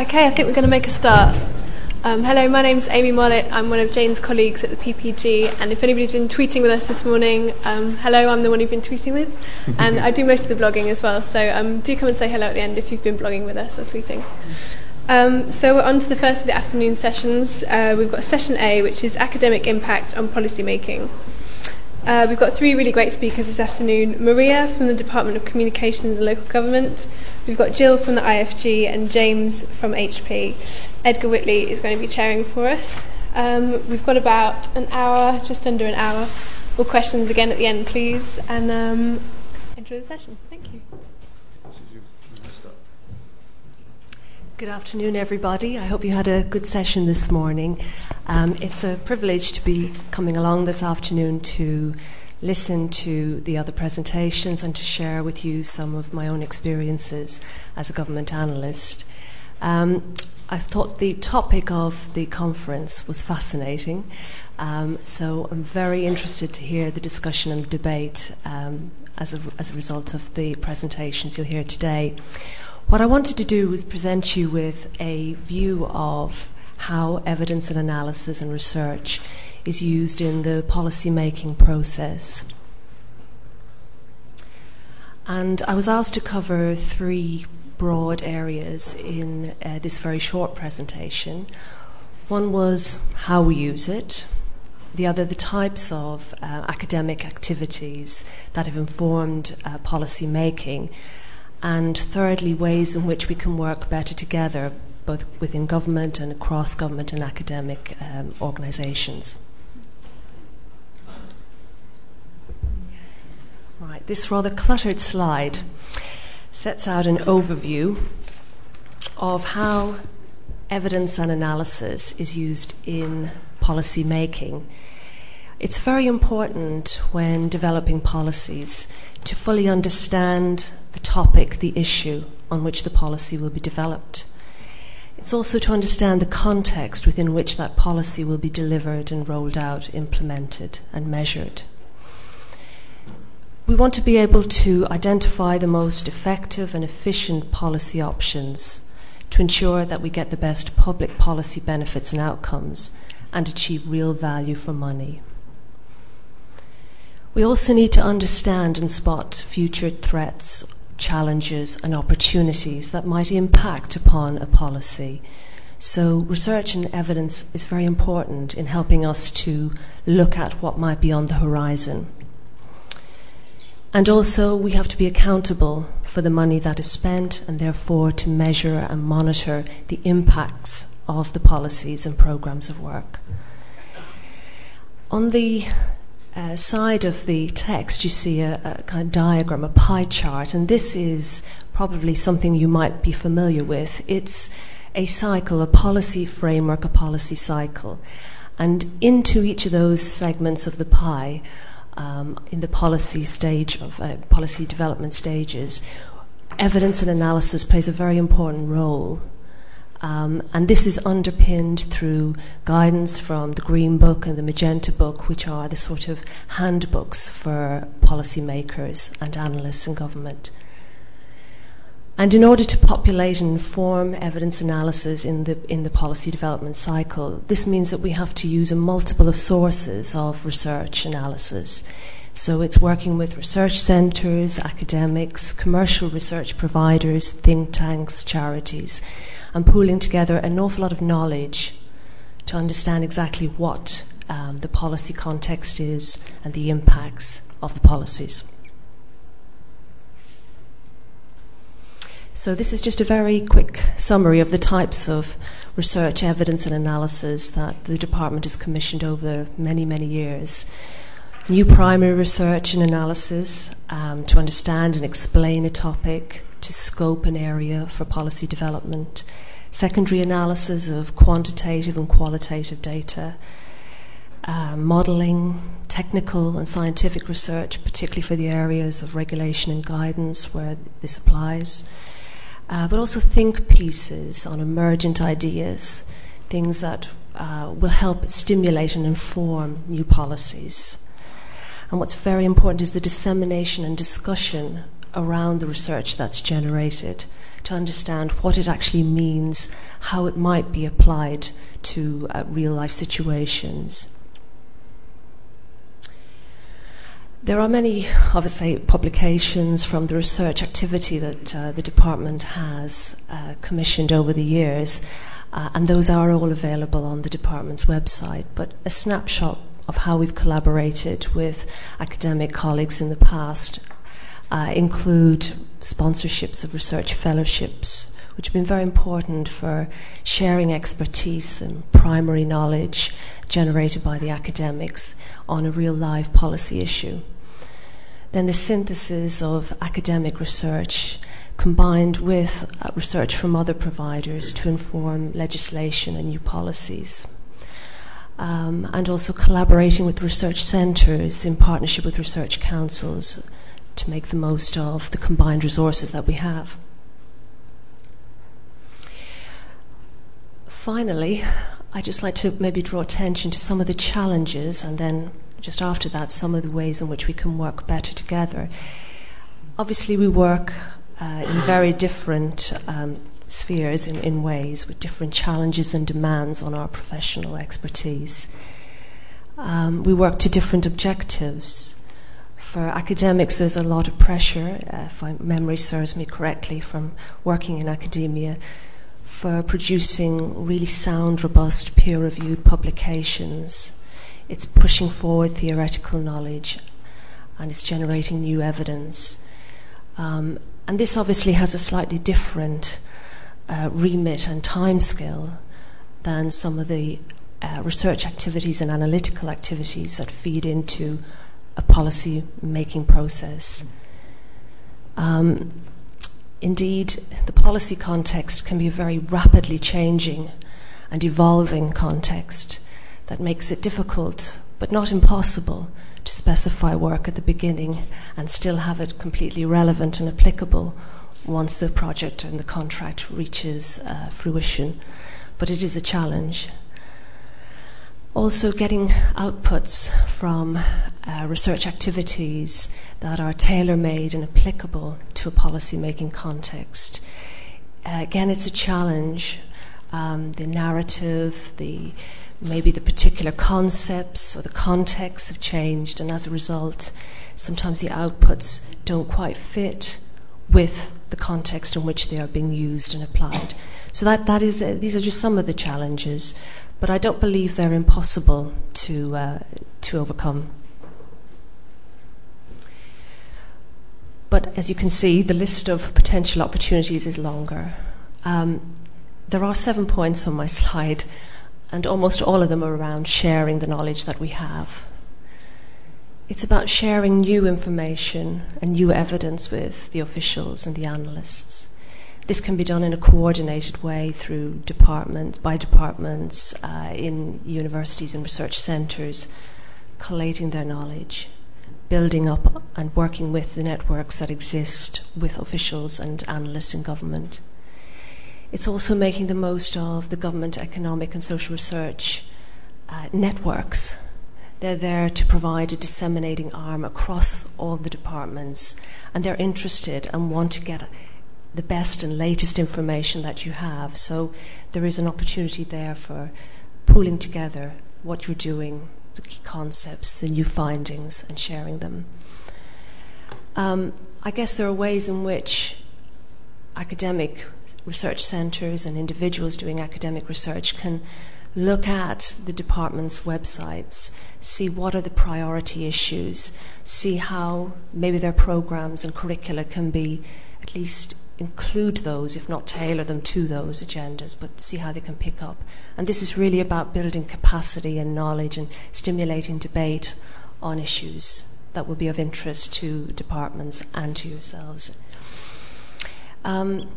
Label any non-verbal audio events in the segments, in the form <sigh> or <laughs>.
Okay, I think we're going to make a start. Um, hello, my name's Amy Mollett. I'm one of Jane's colleagues at the PPG, and if anybody's been tweeting with us this morning, um, hello, I'm the one you've been tweeting with, <laughs> and I do most of the blogging as well. So um, do come and say hello at the end if you've been blogging with us or tweeting. Um, so we're on to the first of the afternoon sessions. Uh, we've got session A, which is academic impact on policy making. Uh, we've got three really great speakers this afternoon Maria from the Department of Communities and Local Government, we've got Jill from the IFG, and James from HP. Edgar Whitley is going to be chairing for us. Um, we've got about an hour, just under an hour, for questions again at the end, please, and um, enjoy the session. Thank you. Good afternoon, everybody. I hope you had a good session this morning. Um, it's a privilege to be coming along this afternoon to listen to the other presentations and to share with you some of my own experiences as a government analyst. Um, I thought the topic of the conference was fascinating, um, so I'm very interested to hear the discussion and the debate um, as, a, as a result of the presentations you'll hear today. What I wanted to do was present you with a view of how evidence and analysis and research is used in the policy making process. And I was asked to cover three broad areas in uh, this very short presentation. One was how we use it, the other, the types of uh, academic activities that have informed uh, policy making, and thirdly, ways in which we can work better together, both within government and across government and academic um, organisations. Right, this rather cluttered slide sets out an overview of how evidence and analysis is used in policy making. It's very important when developing policies to fully understand the topic, the issue on which the policy will be developed. It's also to understand the context within which that policy will be delivered and rolled out, implemented, and measured. We want to be able to identify the most effective and efficient policy options to ensure that we get the best public policy benefits and outcomes and achieve real value for money. We also need to understand and spot future threats challenges and opportunities that might impact upon a policy. So, research and evidence is very important in helping us to look at what might be on the horizon. And also, we have to be accountable for the money that is spent and therefore to measure and monitor the impacts of the policies and programs of work. On the uh, side of the text, you see a, a, kind of diagram, a pie chart, and this is probably something you might be familiar with. It's a cycle, a policy framework, a policy cycle. And into each of those segments of the pie, in the policy stage of uh, policy development stages, evidence and analysis plays a very important role. Um, and this is underpinned through guidance from the Green Book and the Magenta Book, which are the sort of handbooks for policymakers and analysts in government. And in order to populate and inform evidence analysis in the, in the policy development cycle, this means that we have to use a multiple of sources of research analysis. So it's working with research centres, academics, commercial research providers, think tanks, charities and pooling together an awful lot of knowledge to understand exactly what um, the policy context is and the impacts of the policies. So, this is just a very quick summary of the types of research, evidence, and analysis that the department has commissioned over many, many years. New primary research and analysis um, to understand and explain a topic, to scope an area for policy development, secondary analysis of quantitative and qualitative data, uh, modelling, technical and scientific research, particularly for the areas of regulation and guidance where this applies, uh, but also think pieces on emergent ideas, things that uh, will help stimulate and inform new policies. And what's very important is the dissemination and discussion around the research that's generated to understand what it actually means, how it might be applied to uh, real life situations. There are many, obviously, publications from the research activity that uh, the department has uh, commissioned over the years, uh, and those are all available on the department's website. But a snapshot of how we've collaborated with academic colleagues in the past uh, include sponsorships of research fellowships, which have been very important for sharing expertise and primary knowledge generated by the academics on a real live policy issue. Then the synthesis of academic research combined with uh, research from other providers to inform legislation and new policies um, and also collaborating with research centres in partnership with research councils to make the most of the combined resources that we have. Finally, I'd just like to maybe draw attention to some of the challenges and then just after that, some of the ways in which we can work better together. Obviously, we work uh, in very different um, spheres in, in ways with different challenges and demands on our professional expertise. Um, we work to different objectives. For academics, there's a lot of pressure, uh, if my memory serves me correctly, from working in academia for producing really sound, robust, peer reviewed publications. It's pushing forward theoretical knowledge and it's generating new evidence. Um, and this obviously has a slightly different uh, remit and timescale than some of the uh, research activities and analytical activities that feed into a policy making process. Um, indeed, the policy context can be a very rapidly changing and evolving context that makes it difficult, but not impossible, to specify work at the beginning and still have it completely relevant and applicable once the project and the contract reaches uh, fruition. But it is a challenge. Also, getting outputs from uh, research activities that are tailor made and applicable to a policy making context. Uh, again, it's a challenge. Um, the narrative, the maybe the particular concepts or the context have changed, and as a result, sometimes the outputs don't quite fit with the context in which they are being used and applied. So that, that is, uh, these are just some of the challenges, but I don't believe they're impossible to, uh, to overcome. But as you can see, the list of potential opportunities is longer. Um, there are seven points on my <laughs> slide, and almost all of them are around sharing the knowledge that we have. It's about sharing new information and new evidence with the officials and the analysts. This can be done in a coordinated way through departments, by departments, uh, in universities and research centres, collating their knowledge, building up and working with the networks that exist with officials and analysts in government. It's also making the most of the government economic and social research uh, networks they're there to provide a disseminating arm across all the departments, and they're interested and want to get the best and latest information that you have. So there is an opportunity there for pooling together what you're doing, the key concepts, the new findings, and sharing them. Um, I guess there are ways in which academic research centres and individuals doing academic research can look at the department's websites, see what are the priority issues, see how maybe their programs and curricula can be at least include those, if not tailor them to those agendas, but see how they can pick up. And this is really about building capacity and knowledge and stimulating debate on issues that will be of interest to departments and to yourselves. Um,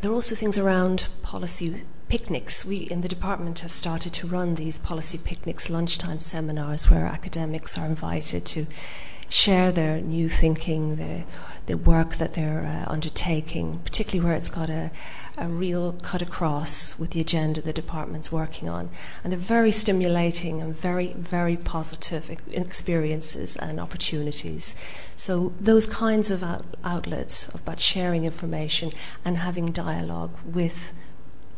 there are also things around policy picnics. We in the department have started to run these policy picnics, lunchtime seminars where academics are invited to share their new thinking, the, the work that they're uh, undertaking, particularly where it's got a, a real cut across with the agenda the department's working on. And they're very stimulating and very, very positive experiences and opportunities. So, those kinds of out- outlets about sharing information and having dialogue with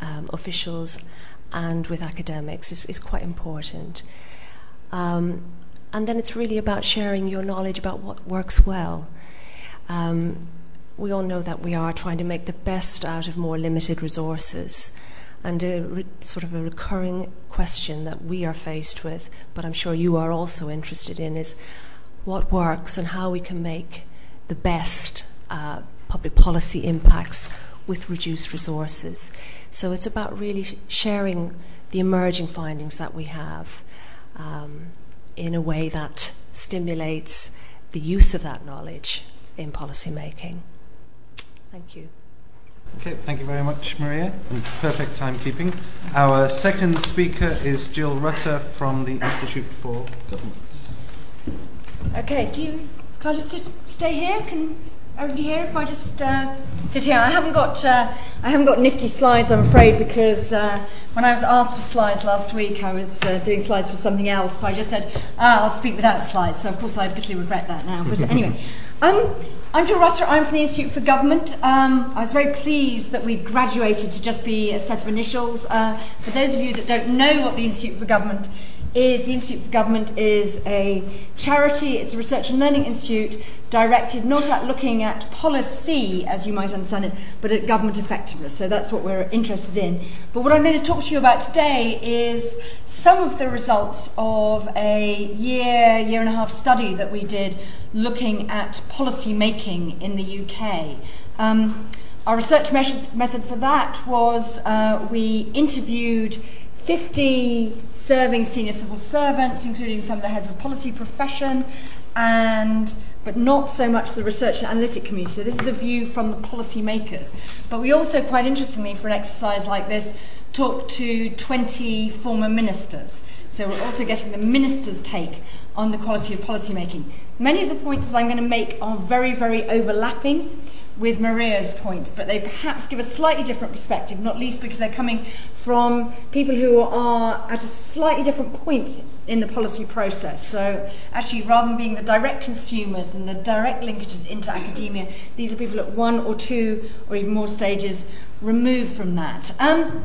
um, officials and with academics is, is quite important. Um, and then it's really about sharing your knowledge about what works well. Um, we all know that we are trying to make the best out of more limited resources. And a re- sort of a recurring question that we are faced with, but I'm sure you are also interested in, is what works and how we can make the best uh, public policy impacts with reduced resources. So it's about really sharing the emerging findings that we have. Um, in a way that stimulates the use of that knowledge in policy making. Thank you. Okay, thank you very much, Maria, and perfect timekeeping. Our second speaker is Jill Rutter from the Institute for Government. Okay, do you, can I just sit, stay here? Can everybody hear if I just uh, sit here? I haven't got uh, I haven't got nifty slides, I'm afraid, because uh, when I was asked for slides last week, I was uh, doing slides for something else. So I just said, ah, I'll speak without slides. So of course I bitterly regret that now. But anyway, <laughs> um, I'm Jill Rutter. I'm from the Institute for Government. Um, I was very pleased that we graduated to just be a set of initials. Uh, for those of you that don't know what the Institute for Government is the Institute for Government is a charity, it's a research and learning institute directed not at looking at policy, as you might understand it, but at government effectiveness. So that's what we're interested in. But what I'm going to talk to you about today is some of the results of a year, year and a half study that we did looking at policy making in the UK. Um, our research method for that was uh, we interviewed 50 serving senior civil servants, including some of the heads of policy profession, and but not so much the research and analytic community. So this is the view from the policy makers. But we also, quite interestingly, for an exercise like this, talked to 20 former ministers. So we're also getting the ministers' take on the quality of policy making. Many of the points that I'm going to make are very, very overlapping with Maria's points, but they perhaps give a slightly different perspective, not least because they're coming from people who are at a slightly different point in the policy process. So, actually, rather than being the direct consumers and the direct linkages into academia, these are people at one or two or even more stages removed from that. Um,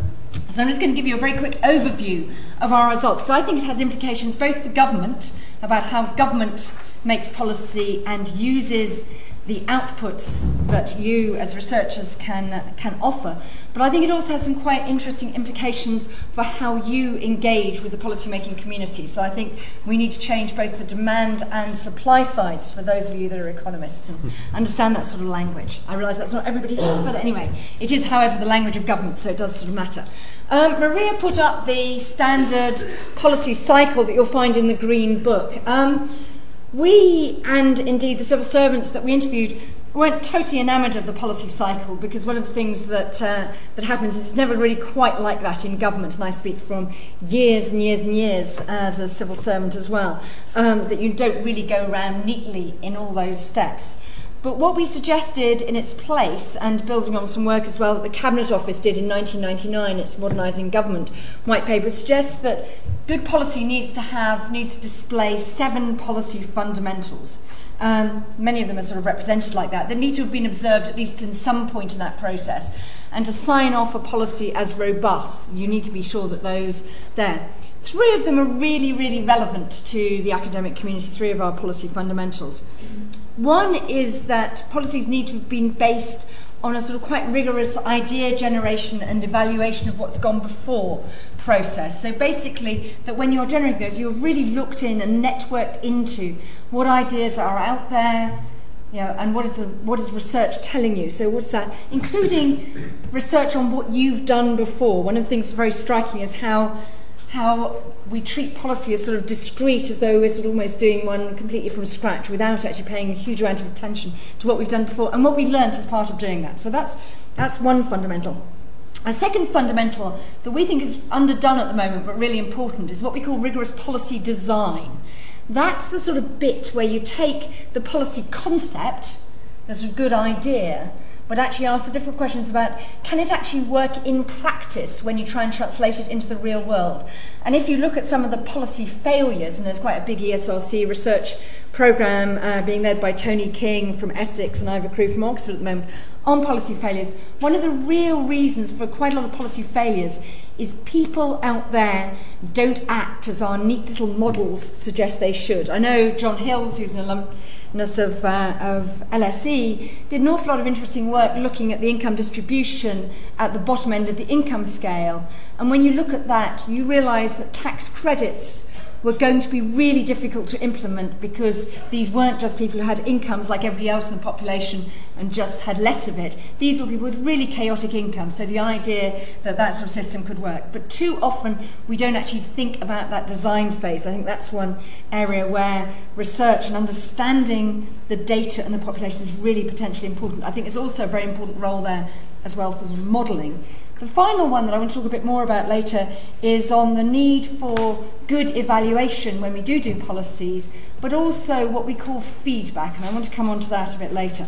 so, I'm just going to give you a very quick overview of our results because I think it has implications both for government about how government makes policy and uses the outputs that you as researchers can, can offer. But I think it also has some quite interesting implications for how you engage with the policymaking community. So I think we need to change both the demand and supply sides for those of you that are economists and <laughs> understand that sort of language. I realise that's not everybody here, but anyway, it is, however, the language of government, so it does sort of matter. Um, Maria put up the standard policy cycle that you'll find in the Green Book. Um, we, and indeed the civil servants that we interviewed, weren't totally enamoured of the policy cycle because one of the things that, uh, that happens is it's never really quite like that in government, and I speak from years and years and years as a civil servant as well, um, that you don't really go around neatly in all those steps. But what we suggested in its place, and building on some work as well that the Cabinet Office did in 1999, its Modernising Government white paper, suggests that good policy needs to have, needs to display seven policy fundamentals. Um, many of them are sort of represented like that. They need to have been observed at least in some point in that process. And to sign off a policy as robust, you need to be sure that those there. Three of them are really, really relevant to the academic community, three of our policy fundamentals. One is that policies need to have been based on a sort of quite rigorous idea generation and evaluation of what's gone before process. So basically, that when you're generating those, you've really looked in and networked into what ideas are out there, you know, and what is the what is research telling you? So what's that? Including research on what you've done before. One of the things that's very striking is how how we treat policy as sort of discrete, as though we're sort of almost doing one completely from scratch without actually paying a huge amount of attention to what we've done before and what we've learnt as part of doing that. So that's, that's one fundamental. A second fundamental that we think is underdone at the moment but really important is what we call rigorous policy design. That's the sort of bit where you take the policy concept, that's a good idea, but actually ask the different questions about can it actually work in practice when you try and translate it into the real world? And if you look at some of the policy failures, and there's quite a big ESRC research program uh, being led by Tony King from Essex and Ivor Crewe from Oxford at the moment on policy failures, one of the real reasons for quite a lot of policy failures is people out there don't act as our neat little models suggest they should. I know John Hills, who's an alum of, uh, of LSE, did an awful lot of interesting work looking at the income distribution at the bottom end of the income scale. And when you look at that, you realise that tax credits were going to be really difficult to implement because these weren't just people who had incomes like everybody else in the population and just had less of it. These were people with really chaotic incomes. So the idea that that sort of system could work. But too often we don't actually think about that design phase. I think that's one area where research and understanding the data and the population is really potentially important. I think it's also a very important role there as well for modelling. The final one that I want to talk a bit more about later is on the need for good evaluation when we do do policies, but also what we call feedback, and I want to come on to that a bit later.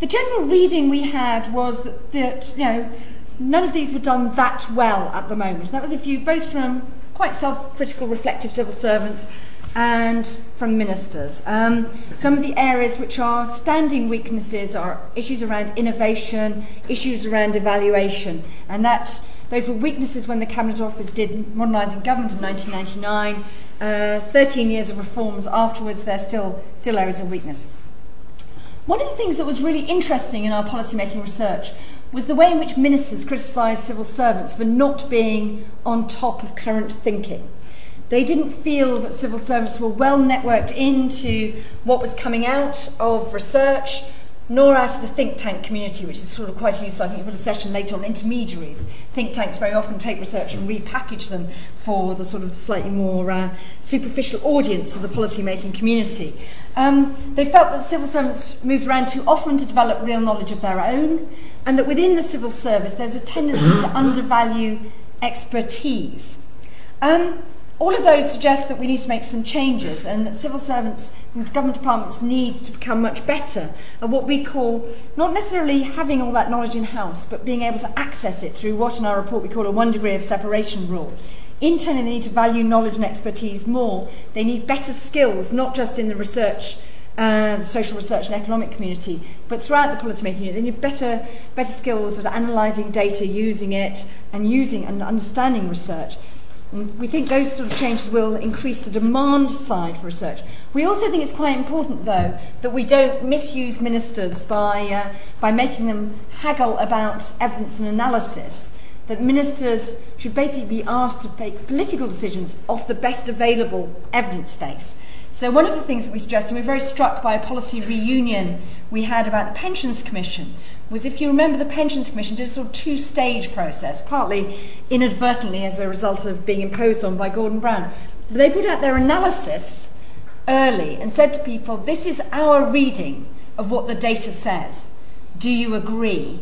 The general reading we had was that, that you know, none of these were done that well at the moment. That was a view both from quite self-critical, reflective civil servants and from ministers. Um, some of the areas which are standing weaknesses are issues around innovation, issues around evaluation, and that those were weaknesses when the Cabinet Office did modernising government in 1999. Uh, 13 years of reforms afterwards, they're still, still areas of weakness. One of the things that was really interesting in our policymaking research was the way in which ministers criticised civil servants for not being on top of current thinking. They didn't feel that civil servants were well networked into what was coming out of research, nor out of the think tank community, which is sort of quite useful. I think you put a session later on intermediaries. Think tanks very often take research and repackage them for the sort of slightly more uh, superficial audience of the policy-making community. Um, they felt that civil servants moved around too often to develop real knowledge of their own, and that within the civil service there's a tendency to undervalue expertise. Um, all of those suggest that we need to make some changes and that civil servants and government departments need to become much better at what we call not necessarily having all that knowledge in house, but being able to access it through what in our report we call a one degree of separation rule. Internally, they need to value knowledge and expertise more. They need better skills, not just in the research uh, social research and economic community, but throughout the policymaking unit, they need better, better skills at analysing data, using it, and using and understanding research. We think those sort of changes will increase the demand side for research. We also think it's quite important, though, that we don't misuse ministers by, uh, by making them haggle about evidence and analysis. That ministers should basically be asked to make political decisions off the best available evidence base. So, one of the things that we suggested, we were very struck by a policy reunion we had about the Pensions Commission, was if you remember, the Pensions Commission did a sort of two stage process, partly inadvertently as a result of being imposed on by Gordon Brown. They put out their analysis early and said to people, This is our reading of what the data says. Do you agree?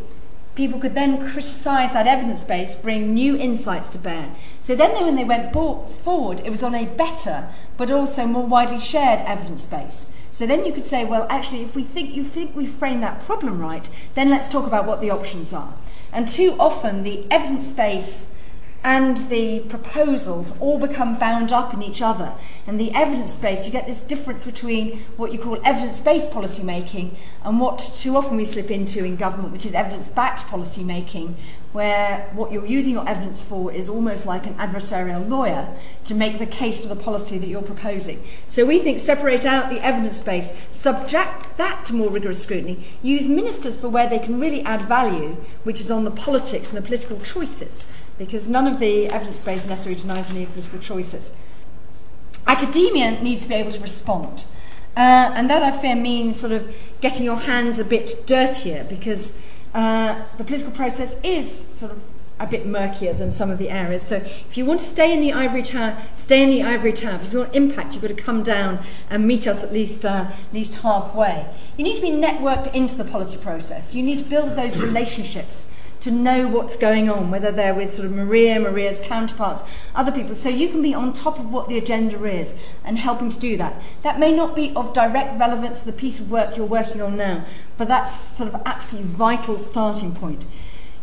People could then criticise that evidence base, bring new insights to bear. So then, when they went forward, it was on a better but also more widely shared evidence base. So then you could say, well, actually, if we think you think we frame that problem right, then let's talk about what the options are. And too often, the evidence base and the proposals all become bound up in each other. And the evidence base, you get this difference between what you call evidence based policy making and what too often we slip into in government, which is evidence backed policy making, where what you're using your evidence for is almost like an adversarial lawyer to make the case for the policy that you're proposing. So we think separate out the evidence base, subject that to more rigorous scrutiny, use ministers for where they can really add value, which is on the politics and the political choices, because none of the evidence base necessarily denies any political choices. Academia needs to be able to respond. Uh, and that, I fear, means sort of getting your hands a bit dirtier because uh, the political process is sort of a bit murkier than some of the areas. So if you want to stay in the ivory tower, stay in the ivory tower. If you want impact, you've got to come down and meet us at least, uh, at least halfway. You need to be networked into the policy process. You need to build those relationships to know what's going on, whether they're with sort of Maria, Maria's counterparts, other people. So you can be on top of what the agenda is and helping to do that. That may not be of direct relevance to the piece of work you're working on now, but that's sort of absolutely vital starting point.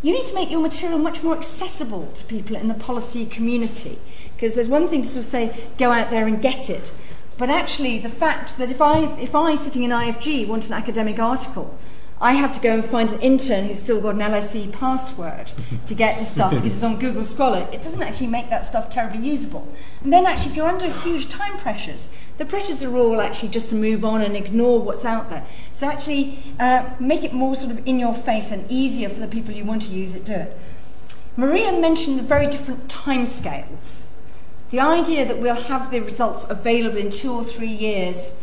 You need to make your material much more accessible to people in the policy community. Because there's one thing to sort of say, go out there and get it. But actually, the fact that if I, if I sitting in IFG, want an academic article, I have to go and find an intern who's still got an LSE password to get the stuff because it's on Google Scholar. It doesn't actually make that stuff terribly usable. And then, actually, if you're under huge time pressures, the pressures are all actually just to move on and ignore what's out there. So, actually, uh, make it more sort of in your face and easier for the people you want to use it do it. Maria mentioned the very different timescales. The idea that we'll have the results available in two or three years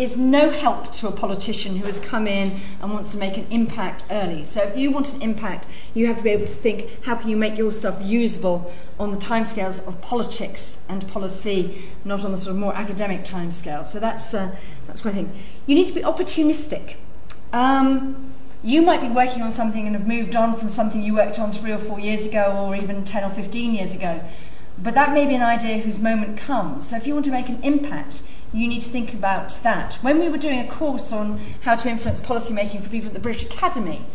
is no help to a politician who has come in and wants to make an impact early. So if you want an impact, you have to be able to think how can you make your stuff usable on the timescales of politics and policy, not on the sort of more academic timescale. So that's uh, that's I think. You need to be opportunistic. Um, you might be working on something and have moved on from something you worked on three or four years ago, or even 10 or 15 years ago. But that may be an idea whose moment comes. So if you want to make an impact, you need to think about that. When we were doing a course on how to influence policymaking for people at the British Academy,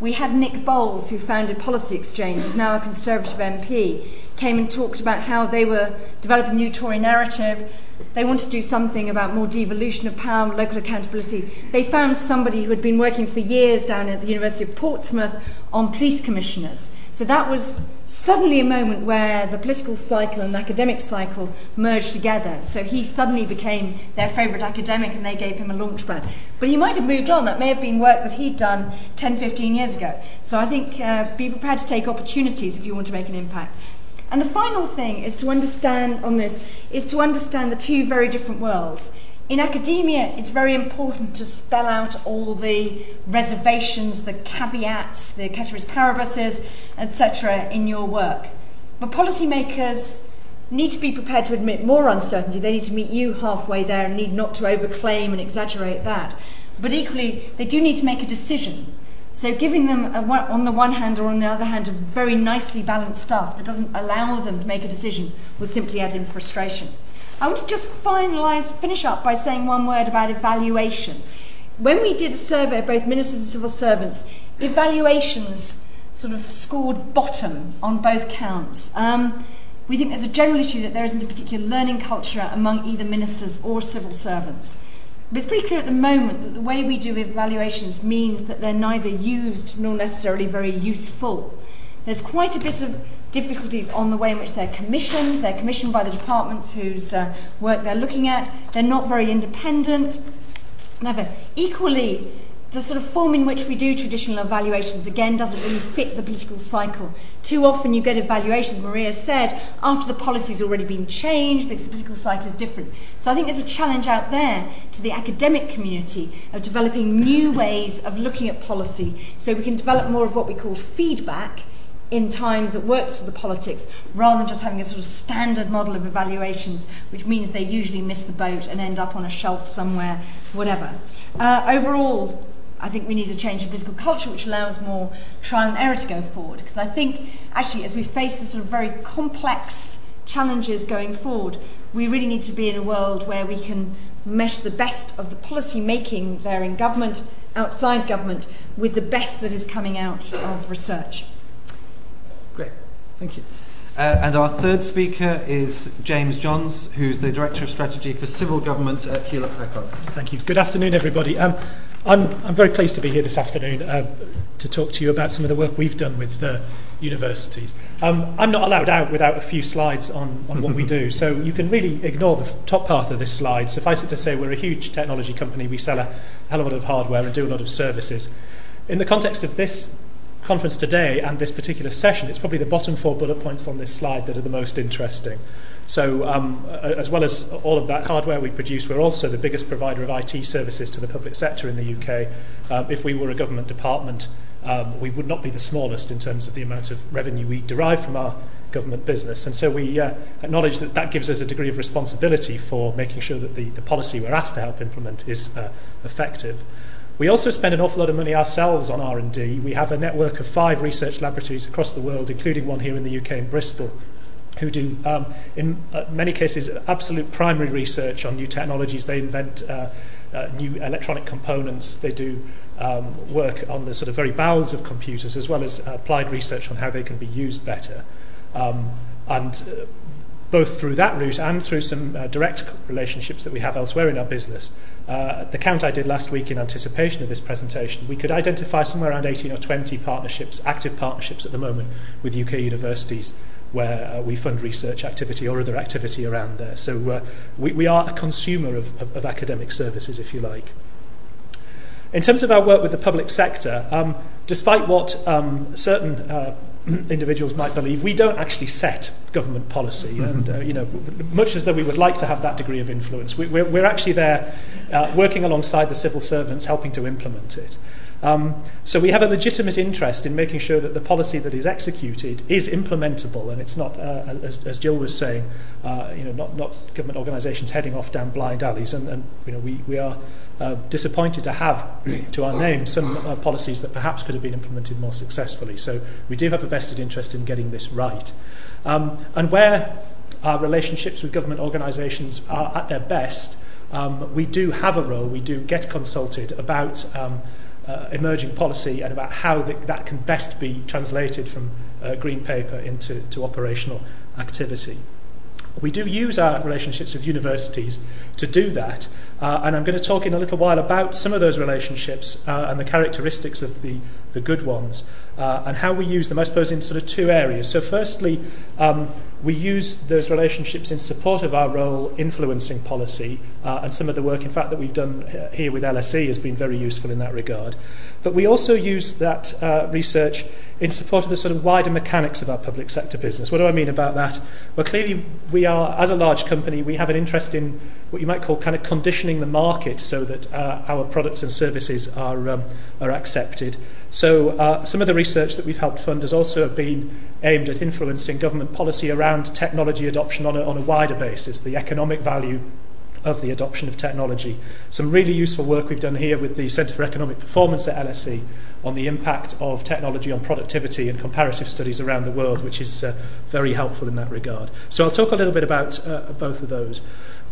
we had Nick Boles, who founded Policy Exchange, who's now a Conservative MP, came and talked about how they were developing a new Tory narrative. They wanted to do something about more devolution of power, local accountability. They found somebody who had been working for years down at the University of Portsmouth on police commissioners. So that was suddenly a moment where the political cycle and academic cycle merged together. So he suddenly became their favourite academic and they gave him a launchpad. But he might have moved on. That may have been work that he'd done 10, 15 years ago. So I think uh, be prepared to take opportunities if you want to make an impact. And the final thing is to understand on this is to understand the two very different worlds. In academia, it's very important to spell out all the reservations, the caveats, the ceteris paribuses, etc., in your work. But policymakers need to be prepared to admit more uncertainty. They need to meet you halfway there and need not to overclaim and exaggerate that. But equally, they do need to make a decision. So, giving them, a, on the one hand or on the other hand, a very nicely balanced stuff that doesn't allow them to make a decision will simply add in frustration. I want to just finalise, finish up by saying one word about evaluation. When we did a survey of both ministers and civil servants, evaluations sort of scored bottom on both counts. Um, we think there's a general issue that there isn't a particular learning culture among either ministers or civil servants. But it's pretty clear at the moment that the way we do evaluations means that they're neither used nor necessarily very useful. There's quite a bit of difficulties on the way in which they're commissioned. They're commissioned by the departments whose uh, work they're looking at. They're not very independent. Never. Equally, the sort of form in which we do traditional evaluations again doesn't really fit the political cycle. Too often you get evaluations, Maria said, after the policy's already been changed because the political cycle is different. So I think there's a challenge out there to the academic community of developing new ways of looking at policy so we can develop more of what we call feedback in time that works for the politics rather than just having a sort of standard model of evaluations, which means they usually miss the boat and end up on a shelf somewhere, whatever. Uh, overall, I think we need a change in political culture which allows more trial and error to go forward. Because I think, actually, as we face the sort of very complex challenges going forward, we really need to be in a world where we can mesh the best of the policy making there in government, outside government, with the best that is coming out of research. Great, thank you. Uh, and our third speaker is James Johns, who's the Director of Strategy for Civil Government at Hewlett Packard. Thank you. Good afternoon, everybody. Um, I'm, I'm very pleased to be here this afternoon uh, to talk to you about some of the work we've done with the universities. Um, I'm not allowed out without a few slides on, on what we <laughs> do, so you can really ignore the top part of this slide. Suffice it to say, we're a huge technology company. We sell a hell of a lot of hardware and do a lot of services. In the context of this conference today and this particular session, it's probably the bottom four bullet points on this slide that are the most interesting. So, um, as well as all of that hardware we produce, we're also the biggest provider of IT services to the public sector in the UK. Um, if we were a government department, um, we would not be the smallest in terms of the amount of revenue we derive from our government business. And so we uh, acknowledge that that gives us a degree of responsibility for making sure that the, the policy we're asked to help implement is uh, effective. We also spend an awful lot of money ourselves on R&D. We have a network of five research laboratories across the world, including one here in the UK in Bristol, who do, um, in uh, many cases, absolute primary research on new technologies. They invent uh, uh, new electronic components. They do um, work on the sort of very bowels of computers, as well as applied research on how they can be used better. Um, and uh, both through that route and through some uh, direct relationships that we have elsewhere in our business. Uh, the count I did last week in anticipation of this presentation, we could identify somewhere around 18 or 20 partnerships, active partnerships at the moment with UK universities where uh, we fund research activity or other activity around there. So uh, we, we are a consumer of, of, of academic services, if you like. In terms of our work with the public sector, um, despite what um, certain uh, <clears throat> individuals might believe, we don't actually set government policy. Mm-hmm. And, uh, you know, much as though we would like to have that degree of influence, we, we're, we're actually there uh, working alongside the civil servants, helping to implement it. Um, so we have a legitimate interest in making sure that the policy that is executed is implementable, and it's not, uh, as, as Jill was saying, uh, you know, not, not government organisations heading off down blind alleys. And, and you know, we, we are uh, disappointed to have <clears throat> to our name some uh, policies that perhaps could have been implemented more successfully. So we do have a vested interest in getting this right. Um, and where our relationships with government organisations are at their best, um, we do have a role. We do get consulted about. Um, uh, emerging policy and about how that can best be translated from uh, green paper into to operational activity. We do use our relationships with universities to do that, uh, and I'm going to talk in a little while about some of those relationships uh, and the characteristics of the, the good ones uh, and how we use them, I suppose, in sort of two areas. So, firstly, um, we use those relationships in support of our role influencing policy, uh, and some of the work, in fact, that we've done here with LSE has been very useful in that regard. But we also use that uh, research in support of the sort of wider mechanics of our public sector business. What do I mean about that? Well, clearly, we are, as a large company, we have an interest in what you might call kind of conditioning the market so that uh, our products and services are, um, are accepted. So, uh, some of the research that we've helped fund has also been aimed at influencing government policy around technology adoption on a, on a wider basis, the economic value of the adoption of technology. Some really useful work we've done here with the Centre for Economic Performance at LSE on the impact of technology on productivity and comparative studies around the world, which is uh, very helpful in that regard. So I'll talk a little bit about uh, both of those.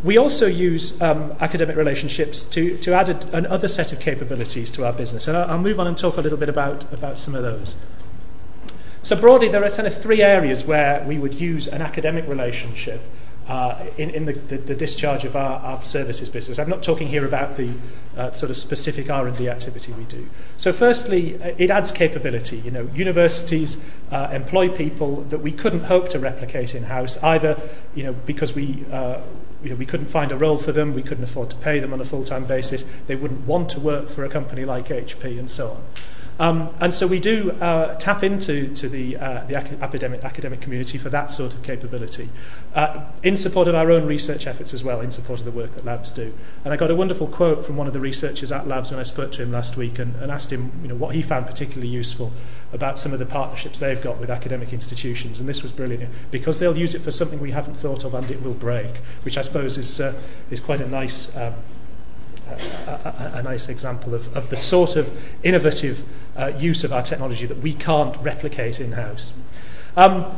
We also use um, academic relationships to, to add a, another set of capabilities to our business, and I'll, I'll move on and talk a little bit about, about some of those. So broadly, there are kind of three areas where we would use an academic relationship uh, in, in the, the, the discharge of our, our services business. I'm not talking here about the uh, sort of specific R&D activity we do. So firstly, uh, it adds capability. You know, universities uh, employ people that we couldn't hope to replicate in-house, either you know, because we uh, you know, we couldn't find a role for them, we couldn't afford to pay them on a full-time basis, they wouldn't want to work for a company like HP and so on. Um, and so we do uh, tap into to the, uh, the academic, academic community for that sort of capability, uh, in support of our own research efforts as well, in support of the work that labs do. And I got a wonderful quote from one of the researchers at labs when I spoke to him last week and, and asked him you know, what he found particularly useful about some of the partnerships they've got with academic institutions. And this was brilliant because they'll use it for something we haven't thought of and it will break, which I suppose is, uh, is quite a nice. Um, a, a, nice example of, of the sort of innovative uh, use of our technology that we can't replicate in-house. Um,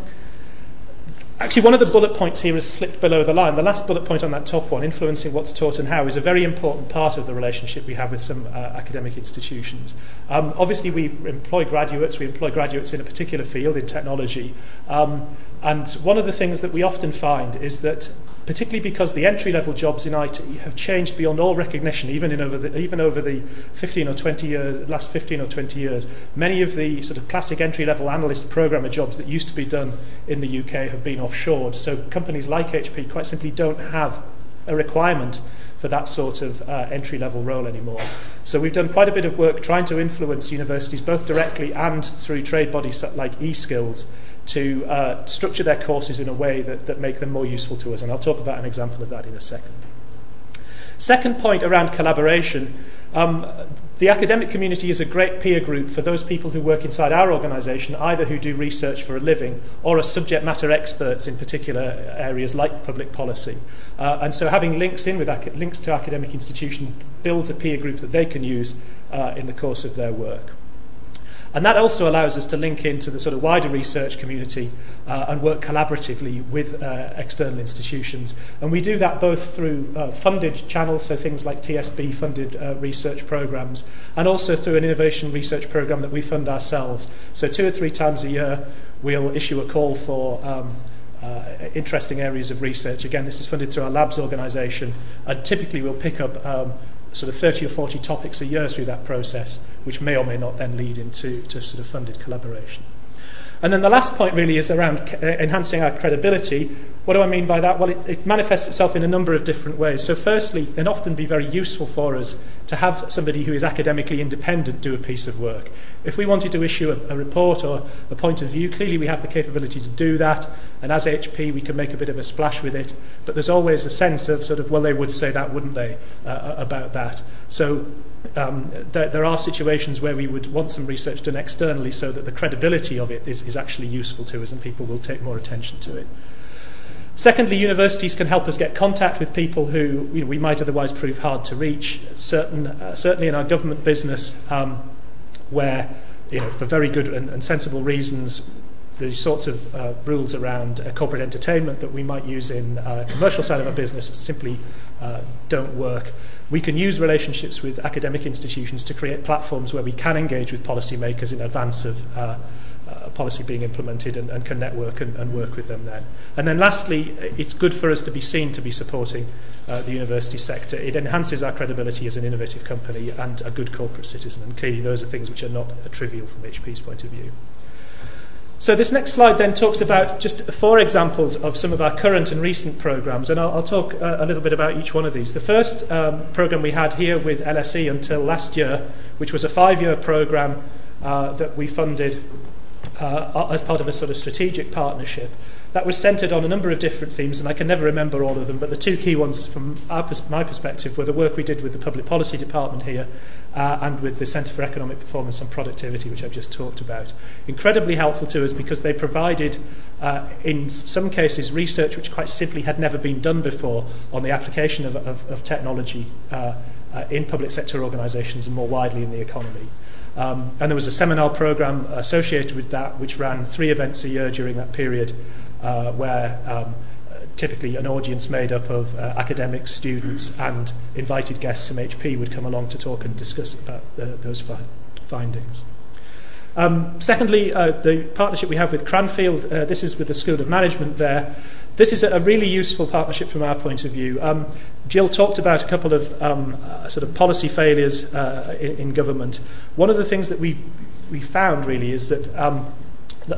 Actually, one of the bullet points here is slipped below the line. The last bullet point on that top one, influencing what's taught and how, is a very important part of the relationship we have with some uh, academic institutions. Um, obviously, we employ graduates. We employ graduates in a particular field, in technology. Um, and one of the things that we often find is that particularly because the entry level jobs in IT have changed beyond all recognition, even, in over the, even over the 15 or 20 years, last 15 or 20 years. Many of the sort of classic entry level analyst programmer jobs that used to be done in the UK have been offshored. So companies like HP quite simply don't have a requirement for that sort of uh, entry level role anymore. So we've done quite a bit of work trying to influence universities both directly and through trade bodies like eSkills to uh, structure their courses in a way that, that make them more useful to us. And I'll talk about an example of that in a second. Second point around collaboration. Um, the academic community is a great peer group for those people who work inside our organisation, either who do research for a living or are subject matter experts in particular areas like public policy. Uh, and so having links in with links to academic institutions builds a peer group that they can use uh, in the course of their work. And that also allows us to link into the sort of wider research community uh, and work collaboratively with uh, external institutions. And we do that both through uh, funded channels, so things like TSB funded uh, research programs, and also through an innovation research program that we fund ourselves. So, two or three times a year, we'll issue a call for um, uh, interesting areas of research. Again, this is funded through our labs organisation, and typically we'll pick up um, sort of 30 or 40 topics a year through that process, which may or may not then lead into to sort of funded collaboration. And then the last point really is around uh, enhancing our credibility. What do I mean by that? Well, it, it manifests itself in a number of different ways. So, firstly, it can often be very useful for us to have somebody who is academically independent do a piece of work. If we wanted to issue a, a report or a point of view, clearly we have the capability to do that. And as HP, we can make a bit of a splash with it. But there's always a sense of sort of, well, they would say that, wouldn't they, uh, about that. So um, there, there are situations where we would want some research done externally so that the credibility of it is, is actually useful to us and people will take more attention to it. Secondly, universities can help us get contact with people who you know, we might otherwise prove hard to reach. Certain, uh, certainly in our government business, um, where you know, for very good and, and sensible reasons, the sorts of uh, rules around uh, corporate entertainment that we might use in uh, commercial side of our business simply uh, don't work. We can use relationships with academic institutions to create platforms where we can engage with policymakers in advance of uh, policy being implemented and, and can network and, and work with them then. And then lastly, it's good for us to be seen to be supporting uh, the university sector. It enhances our credibility as an innovative company and a good corporate citizen. And clearly those are things which are not trivial from HP's point of view. So this next slide then talks about just four examples of some of our current and recent programs, and I'll, I'll talk uh, a little bit about each one of these. The first um, program we had here with LSE until last year, which was a five-year program uh, that we funded uh, as part of a sort of strategic partnership. That was centred on a number of different themes, and I can never remember all of them, but the two key ones from our, my perspective were the work we did with the Public Policy Department here uh, and with the Centre for Economic Performance and Productivity, which I've just talked about. Incredibly helpful to us because they provided, uh, in some cases, research which quite simply had never been done before on the application of, of, of technology uh, uh, in public sector organisations and more widely in the economy. Um, and there was a seminar program associated with that, which ran three events a year during that period, uh, where um, typically an audience made up of uh, academics, students, and invited guests from HP would come along to talk and discuss about those fi- findings. Um, secondly, uh, the partnership we have with Cranfield, uh, this is with the School of Management there. This is a really useful partnership from our point of view. Um, Jill talked about a couple of um, uh, sort of policy failures uh, in, in government. One of the things that we we found really is that um,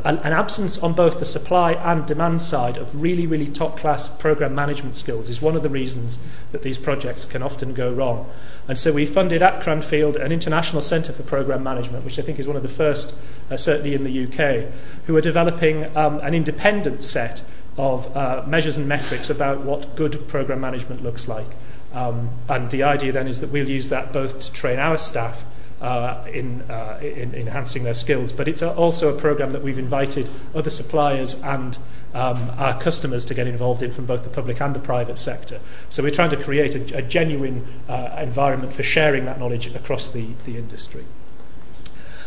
an absence on both the supply and demand side of really, really top class program management skills is one of the reasons that these projects can often go wrong. And so we funded at Cranfield an international centre for program management, which I think is one of the first, uh, certainly in the UK, who are developing um, an independent set of uh, measures and metrics about what good program management looks like. Um, and the idea then is that we'll use that both to train our staff uh, in, uh, in enhancing their skills, but it's also a program that we've invited other suppliers and um, our customers to get involved in from both the public and the private sector. So we're trying to create a, a genuine uh, environment for sharing that knowledge across the, the industry.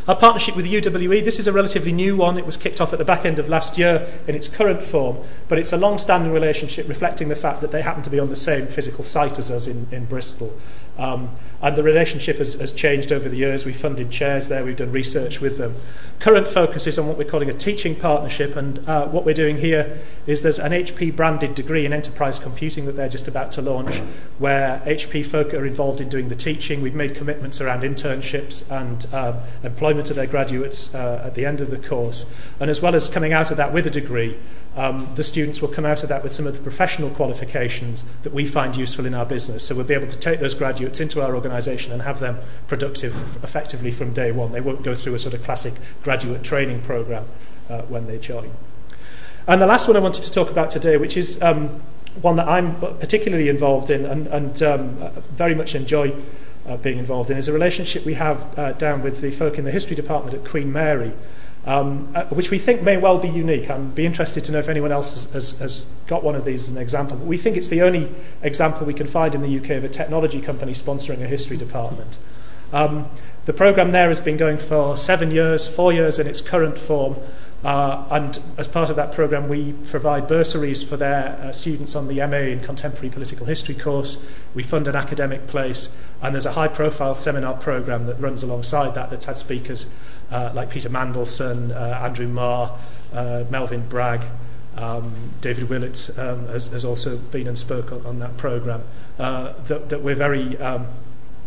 Our partnership with UWE, this is a relatively new one. It was kicked off at the back end of last year in its current form, but it's a long-standing relationship reflecting the fact that they happen to be on the same physical site as us in, in Bristol. Um, and the relationship has, has changed over the years. We've funded chairs there, we've done research with them. Current focus is on what we're calling a teaching partnership, and uh, what we're doing here is there's an HP branded degree in enterprise computing that they're just about to launch, where HP folk are involved in doing the teaching. We've made commitments around internships and uh, employment of their graduates uh, at the end of the course. And as well as coming out of that with a degree, um, the students will come out of that with some of the professional qualifications that we find useful in our business. So we'll be able to take those graduates into our organisation and have them productive effectively from day one. They won't go through a sort of classic graduate training programme uh, when they join. And the last one I wanted to talk about today, which is um, one that I'm particularly involved in and, and um, very much enjoy uh, being involved in, is a relationship we have uh, down with the folk in the history department at Queen Mary um, uh, which we think may well be unique. I'd be interested to know if anyone else has, has, has got one of these as an example. But we think it's the only example we can find in the UK of a technology company sponsoring a history department. Um, The programme there has been going for seven years, four years in its current form, uh, and as part of that programme, we provide bursaries for their uh, students on the MA in Contemporary Political History course. We fund an academic place, and there's a high profile seminar programme that runs alongside that that's had speakers uh, like Peter Mandelson, uh, Andrew Marr, uh, Melvyn Bragg. Um, David Willetts um, has, has also been and spoke on, on that programme uh, that, that we're very um,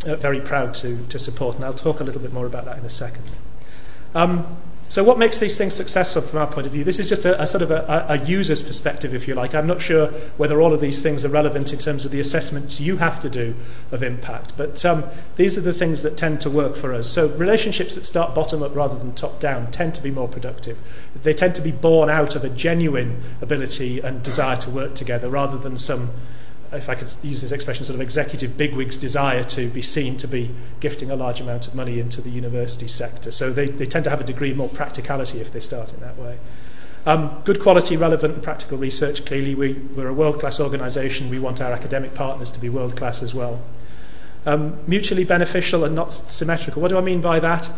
uh, very proud to, to support, and I'll talk a little bit more about that in a second. Um, so, what makes these things successful from our point of view? This is just a, a sort of a, a, user's perspective, if you like. I'm not sure whether all of these things are relevant in terms of the assessments you have to do of impact, but um, these are the things that tend to work for us. So, relationships that start bottom up rather than top down tend to be more productive. They tend to be born out of a genuine ability and desire to work together rather than some if I could use this expression, sort of executive bigwigs' desire to be seen to be gifting a large amount of money into the university sector. So they, they tend to have a degree more practicality if they start in that way. Um, good quality, relevant, and practical research. Clearly, we, we're a world class organisation. We want our academic partners to be world class as well. Um, mutually beneficial and not symmetrical. What do I mean by that?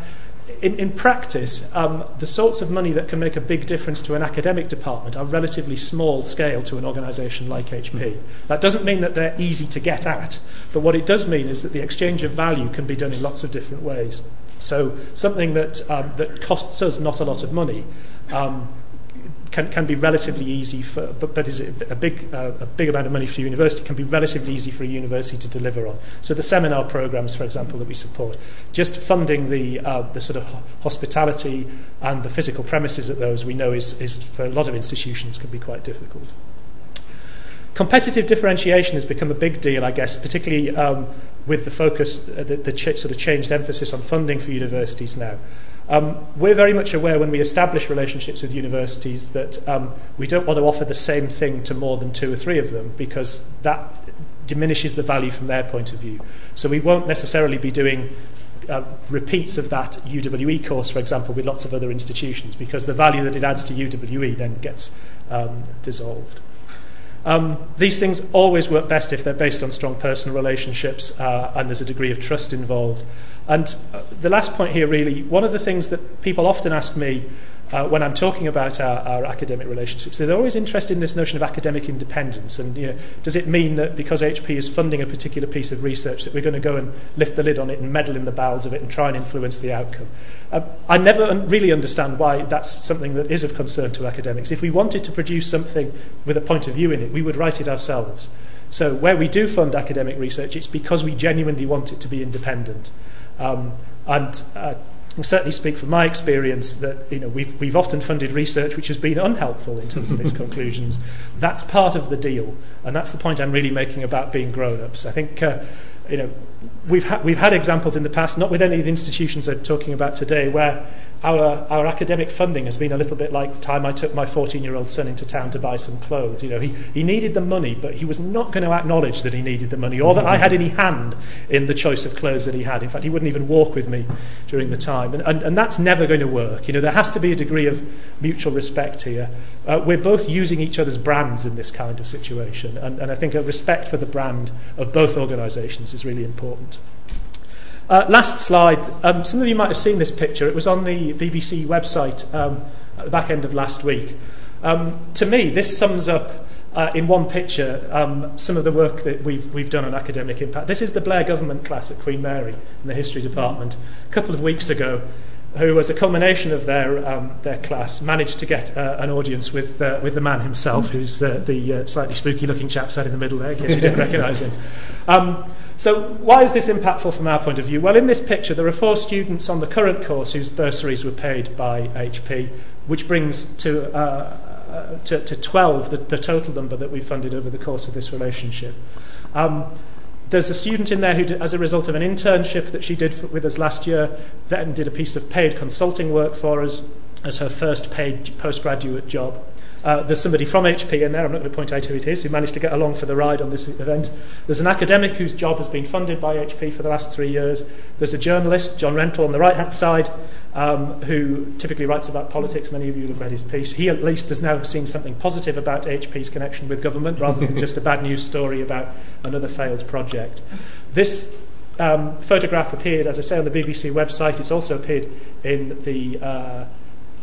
In, in practice, um, the sorts of money that can make a big difference to an academic department are relatively small scale to an organisation like HP. That doesn't mean that they're easy to get at, but what it does mean is that the exchange of value can be done in lots of different ways. So something that, um, that costs us not a lot of money um, can, can be relatively easy for, but, but is a big, uh, a big amount of money for a university can be relatively easy for a university to deliver on. So the seminar programs, for example, that we support, just funding the, uh, the sort of hospitality and the physical premises at those we know is, is for a lot of institutions can be quite difficult. Competitive differentiation has become a big deal, I guess, particularly um, with the focus, uh, the, the ch- sort of changed emphasis on funding for universities now. Um, we're very much aware when we establish relationships with universities that um, we don't want to offer the same thing to more than two or three of them because that diminishes the value from their point of view. So we won't necessarily be doing uh, repeats of that UWE course, for example, with lots of other institutions because the value that it adds to UWE then gets um, dissolved. Um, these things always work best if they're based on strong personal relationships uh, and there's a degree of trust involved. And uh, the last point here, really, one of the things that people often ask me uh, when I'm talking about our, our academic relationships, they're always interested in this notion of academic independence. And you know, does it mean that because HP is funding a particular piece of research that we're going to go and lift the lid on it and meddle in the bowels of it and try and influence the outcome? Uh, I never un- really understand why that's something that is of concern to academics. If we wanted to produce something with a point of view in it, we would write it ourselves. So where we do fund academic research, it's because we genuinely want it to be independent. Um, and uh, can certainly speak from my experience that you know we've we've often funded research which has been unhelpful in terms of its <laughs> conclusions. That's part of the deal, and that's the point I'm really making about being grown-ups. I think. Uh, you know, we've, ha- we've had examples in the past, not with any of the institutions I'm talking about today, where our, our academic funding has been a little bit like the time I took my 14 year old son into town to buy some clothes. You know, he, he needed the money, but he was not going to acknowledge that he needed the money or that I had any hand in the choice of clothes that he had. In fact, he wouldn't even walk with me during the time. And, and, and that's never going to work. You know, there has to be a degree of mutual respect here. Uh, we're both using each other's brands in this kind of situation. And, and I think a respect for the brand of both organisations is really important. Uh, last slide. Um, some of you might have seen this picture. It was on the BBC website um, at the back end of last week. Um, to me, this sums up uh, in one picture um, some of the work that we've, we've done on academic impact. This is the Blair government class at Queen Mary in the history department. A couple of weeks ago, who, as a culmination of their, um, their class, managed to get uh, an audience with, uh, with the man himself, who's uh, the uh, slightly spooky looking chap sat in the middle there, in case you didn't <laughs> recognise him. Um, so, why is this impactful from our point of view? Well, in this picture, there are four students on the current course whose bursaries were paid by HP, which brings to, uh, uh, to, to 12 the, the total number that we funded over the course of this relationship. Um, there's a student in there who, did, as a result of an internship that she did for, with us last year, then did a piece of paid consulting work for us as her first paid postgraduate job. Uh, there's somebody from HP in there, I'm not going to point out who it is, who managed to get along for the ride on this event. There's an academic whose job has been funded by HP for the last three years. There's a journalist, John Rentoul, on the right hand side, um, who typically writes about politics. Many of you have read his piece. He at least has now seen something positive about HP's connection with government rather than just a bad news story about another failed project. This um, photograph appeared, as I say, on the BBC website. It's also appeared in the uh,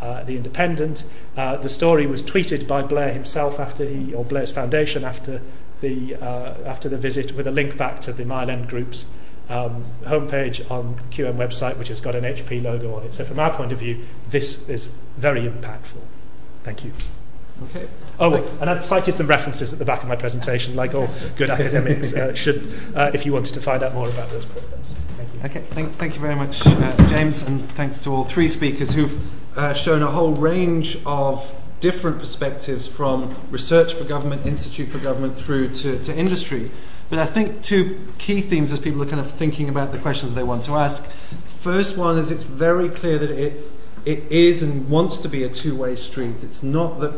uh, the Independent. Uh, the story was tweeted by Blair himself after he, or Blair's foundation after the uh, after the visit, with a link back to the Mile End Group's um, homepage on the QM website, which has got an HP logo on it. So, from our point of view, this is very impactful. Thank you. Okay. Oh, and I've cited some references at the back of my presentation, like all good academics uh, should, uh, if you wanted to find out more about those programs. Thank you. Okay, thank, thank you very much, uh, James, and thanks to all three speakers who've uh, shown a whole range of different perspectives from research for government, institute for government, through to, to industry. But I think two key themes as people are kind of thinking about the questions they want to ask. First one is it's very clear that it, it is and wants to be a two way street. It's not that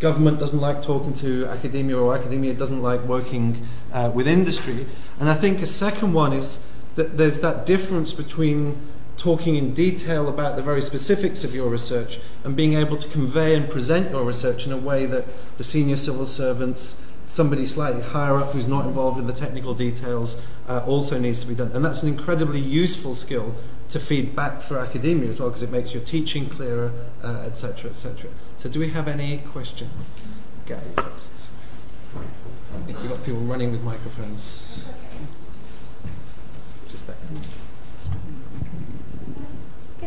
government doesn't like talking to academia or academia doesn't like working uh, with industry. And I think a second one is that there's that difference between talking in detail about the very specifics of your research and being able to convey and present your research in a way that the senior civil servants, somebody slightly higher up who's not involved in the technical details, uh, also needs to be done. And that's an incredibly useful skill to feed back for academia as well because it makes your teaching clearer, etc., uh, etc. Et so, do we have any questions? Gary first. We've got people running with microphones. Just that.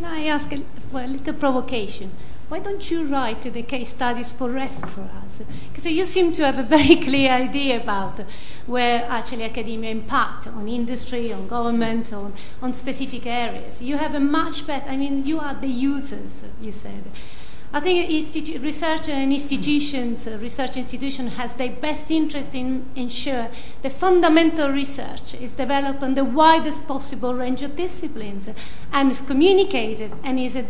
Can I ask a, a little provocation? Why don't you write the case studies for REF for us? Because you seem to have a very <laughs> clear idea about where actually academia impact on industry, on government, on, on specific areas. You have a much better, I mean, you are the users, you said. I think institu- research and institutions, uh, research institution has their best interest in ensure the fundamental research is developed on the widest possible range of disciplines and is communicated and is a,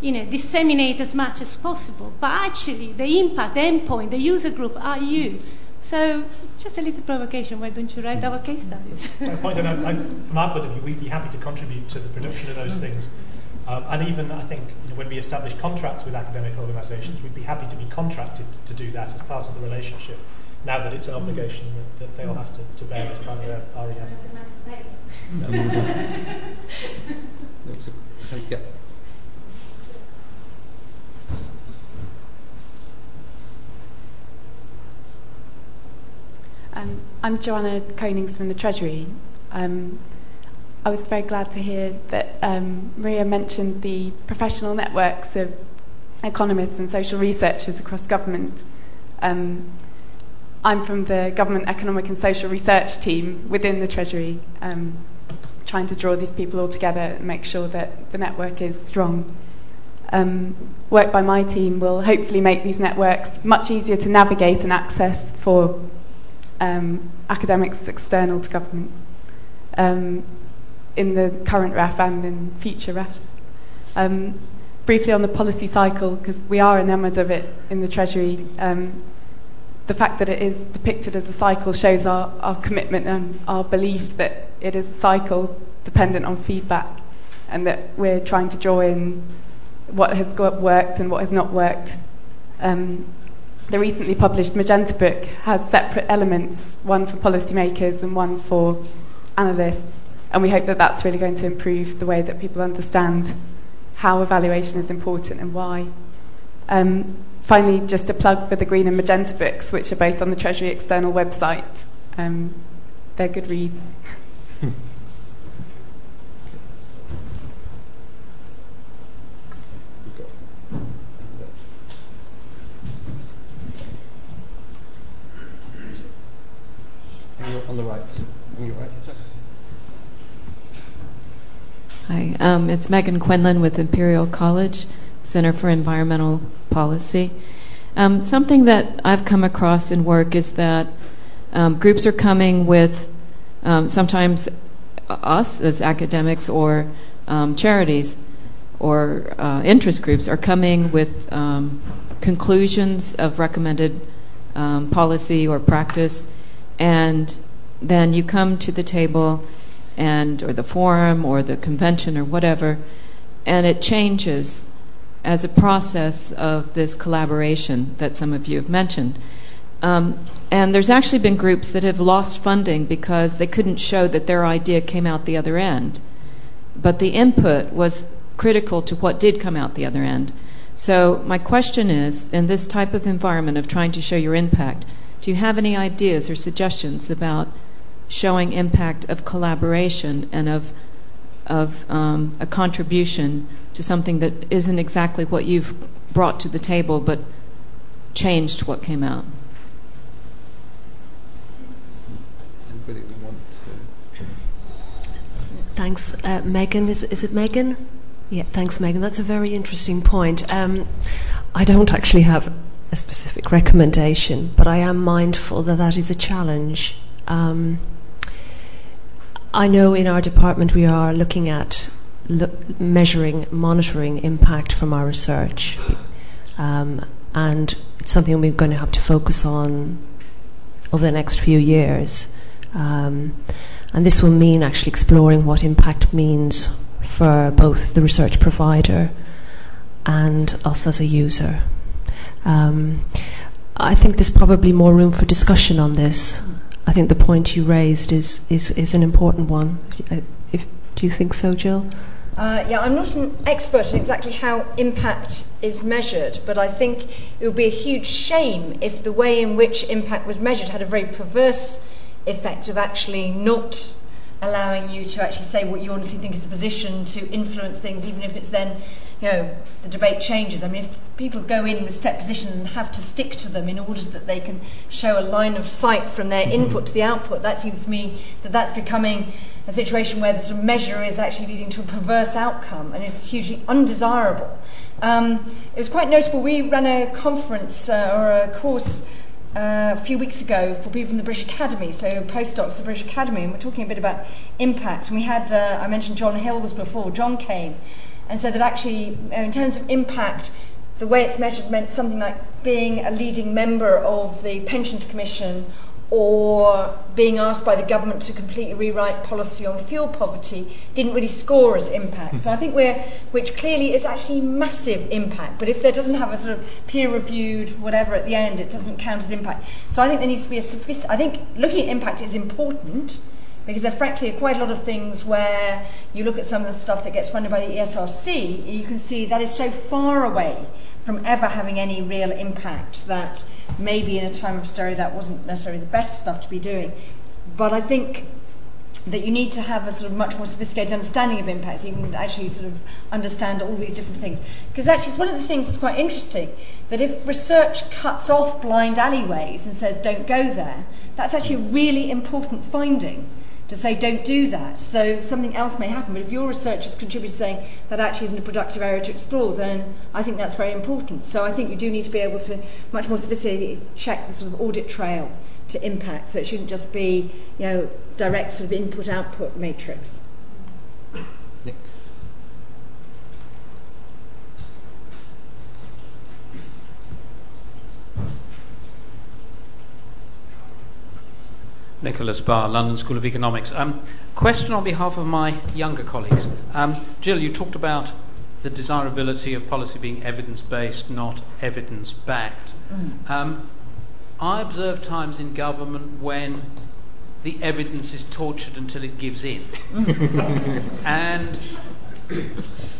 you know, disseminated as much as possible. But actually, the impact, the endpoint, the user group are you. So, just a little provocation. Why don't you write our case studies? <laughs> point, and I'm, from our point of view, we'd be happy to contribute to the production of those things. Um, and even, I think, you know, when we establish contracts with academic organisations, we'd be happy to be contracted to do that as part of the relationship, now that it's an obligation that, that they'll have to, to bear as part of their REF. yeah. <laughs> Um, I'm Joanna Konings from the Treasury. Um, I was very glad to hear that um, Maria mentioned the professional networks of economists and social researchers across government. Um, I'm from the Government Economic and Social Research team within the Treasury, um, trying to draw these people all together and make sure that the network is strong. Um, work by my team will hopefully make these networks much easier to navigate and access for um, academics external to government. In the current REF and in future REFs. Um, briefly on the policy cycle, because we are enamoured of it in the Treasury, um, the fact that it is depicted as a cycle shows our, our commitment and our belief that it is a cycle dependent on feedback and that we're trying to draw in what has worked and what has not worked. Um, the recently published Magenta book has separate elements, one for policymakers and one for analysts. And we hope that that's really going to improve the way that people understand how evaluation is important and why. Um, finally, just a plug for the Green and Magenta books, which are both on the Treasury external website. Um, they're good reads. on the right. On your right. Hi, um, it's Megan Quinlan with Imperial College Center for Environmental Policy. Um, something that I've come across in work is that um, groups are coming with um, sometimes us as academics or um, charities or uh, interest groups are coming with um, conclusions of recommended policy or practice, and then you come to the table and or the forum or the convention or whatever, and it changes as a process of this collaboration that some of you have mentioned. Um, and there's actually been groups that have lost funding because they couldn't show that their idea came out the other end. But the input was critical to what did come out the other end. So, my question is in this type of environment of trying to show your impact, do you have any ideas or suggestions about showing impact of collaboration and of, of um, a contribution to something that isn't exactly what you've brought to the table but changed what came out? Anybody want to? Thanks, uh, Megan. Is, is it Megan? Yeah, thanks, Megan. That's a very interesting point. Um, I don't actually have a specific recommendation, but I am mindful that that is a challenge. Um, I know in our department we are looking at lo- measuring, monitoring impact from our research, um, and it's something we're going to have to focus on over the next few years. Um, and this will mean actually exploring what impact means for both the research provider and us as a user. Um, I think there's probably more room for discussion on this. I think the point you raised is, is, is an important one. If, if, do you think so, Jill? Uh, yeah, I'm not an expert in exactly how impact is measured, but I think it would be a huge shame if the way in which impact was measured had a very perverse effect of actually not allowing you to actually say what you honestly think is the position to influence things, even if it's then, you know, the debate changes. I mean, if people go in with step positions and have to stick to them in order that they can show a line of sight from their input to the output, that seems to me that that's becoming a situation where the sort of measure is actually leading to a perverse outcome and is hugely undesirable. Um, it was quite notable. We ran a conference uh, or a course uh, a few weeks ago for people from the British Academy, so postdocs, the British Academy, and we're talking a bit about impact. And we had, uh, I mentioned John Hills before, John came and so that actually, uh, in terms of impact, the way it's measured meant something like being a leading member of the Pensions Commission or being asked by the government to completely rewrite policy on fuel poverty didn't really score as impact. So I think we're, which clearly is actually massive impact, but if there doesn't have a sort of peer reviewed whatever at the end, it doesn't count as impact. So I think there needs to be a sophisticated, I think looking at impact is important because there frankly are quite a lot of things where you look at some of the stuff that gets funded by the ESRC, you can see that is so far away from ever having any real impact that maybe in a time of austerity that wasn't necessarily the best stuff to be doing. But I think that you need to have a sort of much more sophisticated understanding of impact so you can actually sort of understand all these different things. Because actually, it's one of the things that's quite interesting that if research cuts off blind alleyways and says don't go there, that's actually a really important finding to say don't do that. So something else may happen. But if your research has contributed to saying that actually isn't a productive area to explore, then I think that's very important. So I think you do need to be able to much more specifically check the sort of audit trail to impact. So it shouldn't just be, you know, direct sort of input-output matrix. Nicholas Barr, London School of Economics. Um, question on behalf of my younger colleagues. Um, Jill, you talked about the desirability of policy being evidence based, not evidence backed. Mm. Um, I observe times in government when the evidence is tortured until it gives in. <laughs> and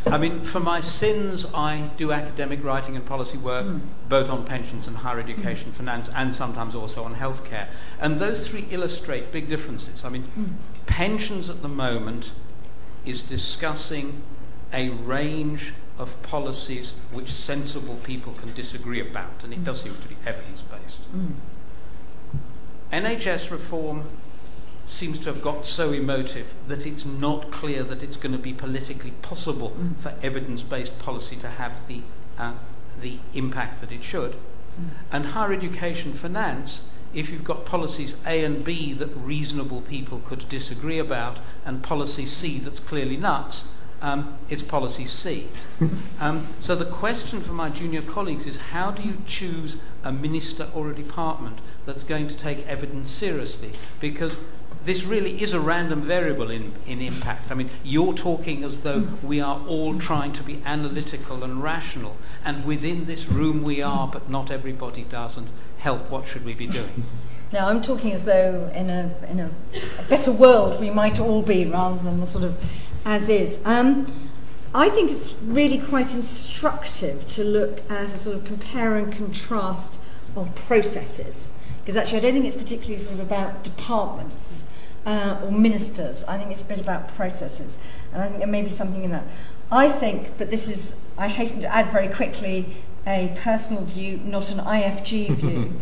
I mean, for my sins, I do academic writing and policy work, mm. both on pensions and higher education, mm. finance, and sometimes also on healthcare. And those three illustrate big differences. I mean, mm. pensions at the moment is discussing a range of policies which sensible people can disagree about, and it does seem to be evidence based. NHS reform seems to have got so emotive that it's not clear that it's going to be politically possible mm. for evidence-based policy to have the uh, the impact that it should. Mm. And higher education finance, if you've got policies A and B that reasonable people could disagree about, and policy C that's clearly nuts, um, it's policy C. <laughs> um, so the question for my junior colleagues is how do you choose a minister or a department that's going to take evidence seriously? Because this really is a random variable in, in impact. I mean, you're talking as though we are all trying to be analytical and rational, and within this room we are, but not everybody does. And help, what should we be doing? <laughs> Now, I'm talking as though in a, in a, a better world we might all be rather than the sort of as is. Um, I think it's really quite instructive to look at a sort of compare and contrast of processes. Because actually, I don't think it's particularly sort of about departments uh, or ministers. I think it's a bit about processes. And I think there may be something in that. I think, but this is, I hasten to add very quickly, a personal view, not an IFG <laughs> view,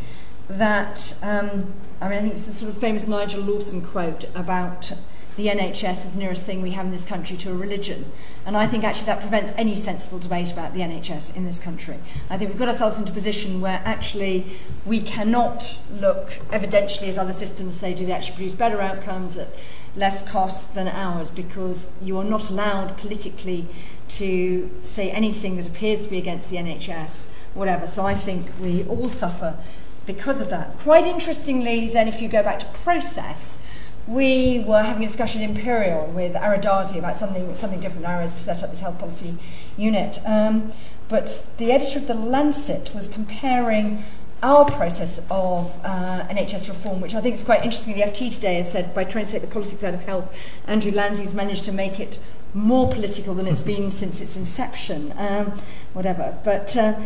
that, um, I mean, I think it's the sort of famous Nigel Lawson quote about the NHS is the nearest thing we have in this country to a religion. And I think actually that prevents any sensible debate about the NHS in this country. I think we've got ourselves into a position where actually we cannot look evidentially at other systems and say, do they actually produce better outcomes at less cost than ours? Because you are not allowed politically to say anything that appears to be against the NHS, whatever. So I think we all suffer because of that. Quite interestingly, then, if you go back to process, we were having a discussion in Imperial with Ara Darzi about something something different. Ara's set up this health policy unit. Um, but the editor of The Lancet was comparing our process of uh, NHS reform, which I think is quite interesting. The FT today has said by trying to take the politics out of health, Andrew Lansley's managed to make it more political than it's <laughs> been since its inception, um, whatever. But, uh,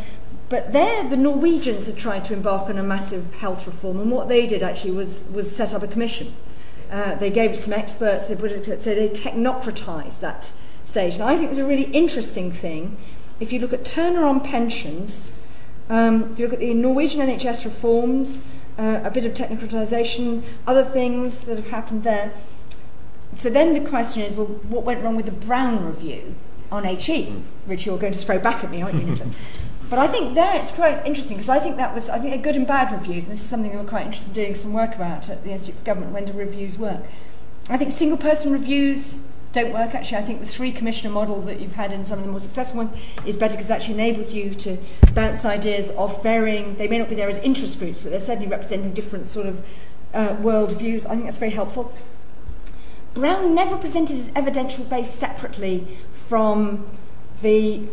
but there, the Norwegians had tried to embark on a massive health reform, and what they did actually was, was set up a commission uh, they gave it some experts, they put it, so they technocratized that stage. And I think there's a really interesting thing. If you look at Turner on pensions, um, if you look at the Norwegian NHS reforms, uh, a bit of technocratization, other things that have happened there. So then the question is, well, what went wrong with the Browne review on HE, which you're going to throw back at me, aren't you, <laughs> But I think there it's quite interesting because I think that was, I think, a good and bad reviews. And this is something that we're quite interested in doing some work about at the Institute for Government. When do reviews work? I think single person reviews don't work. Actually, I think the three commissioner model that you've had in some of the more successful ones is better because it actually enables you to bounce ideas off varying, they may not be there as interest groups, but they're certainly representing different sort of uh, world views. I think that's very helpful. Browne never presented his evidential base separately from the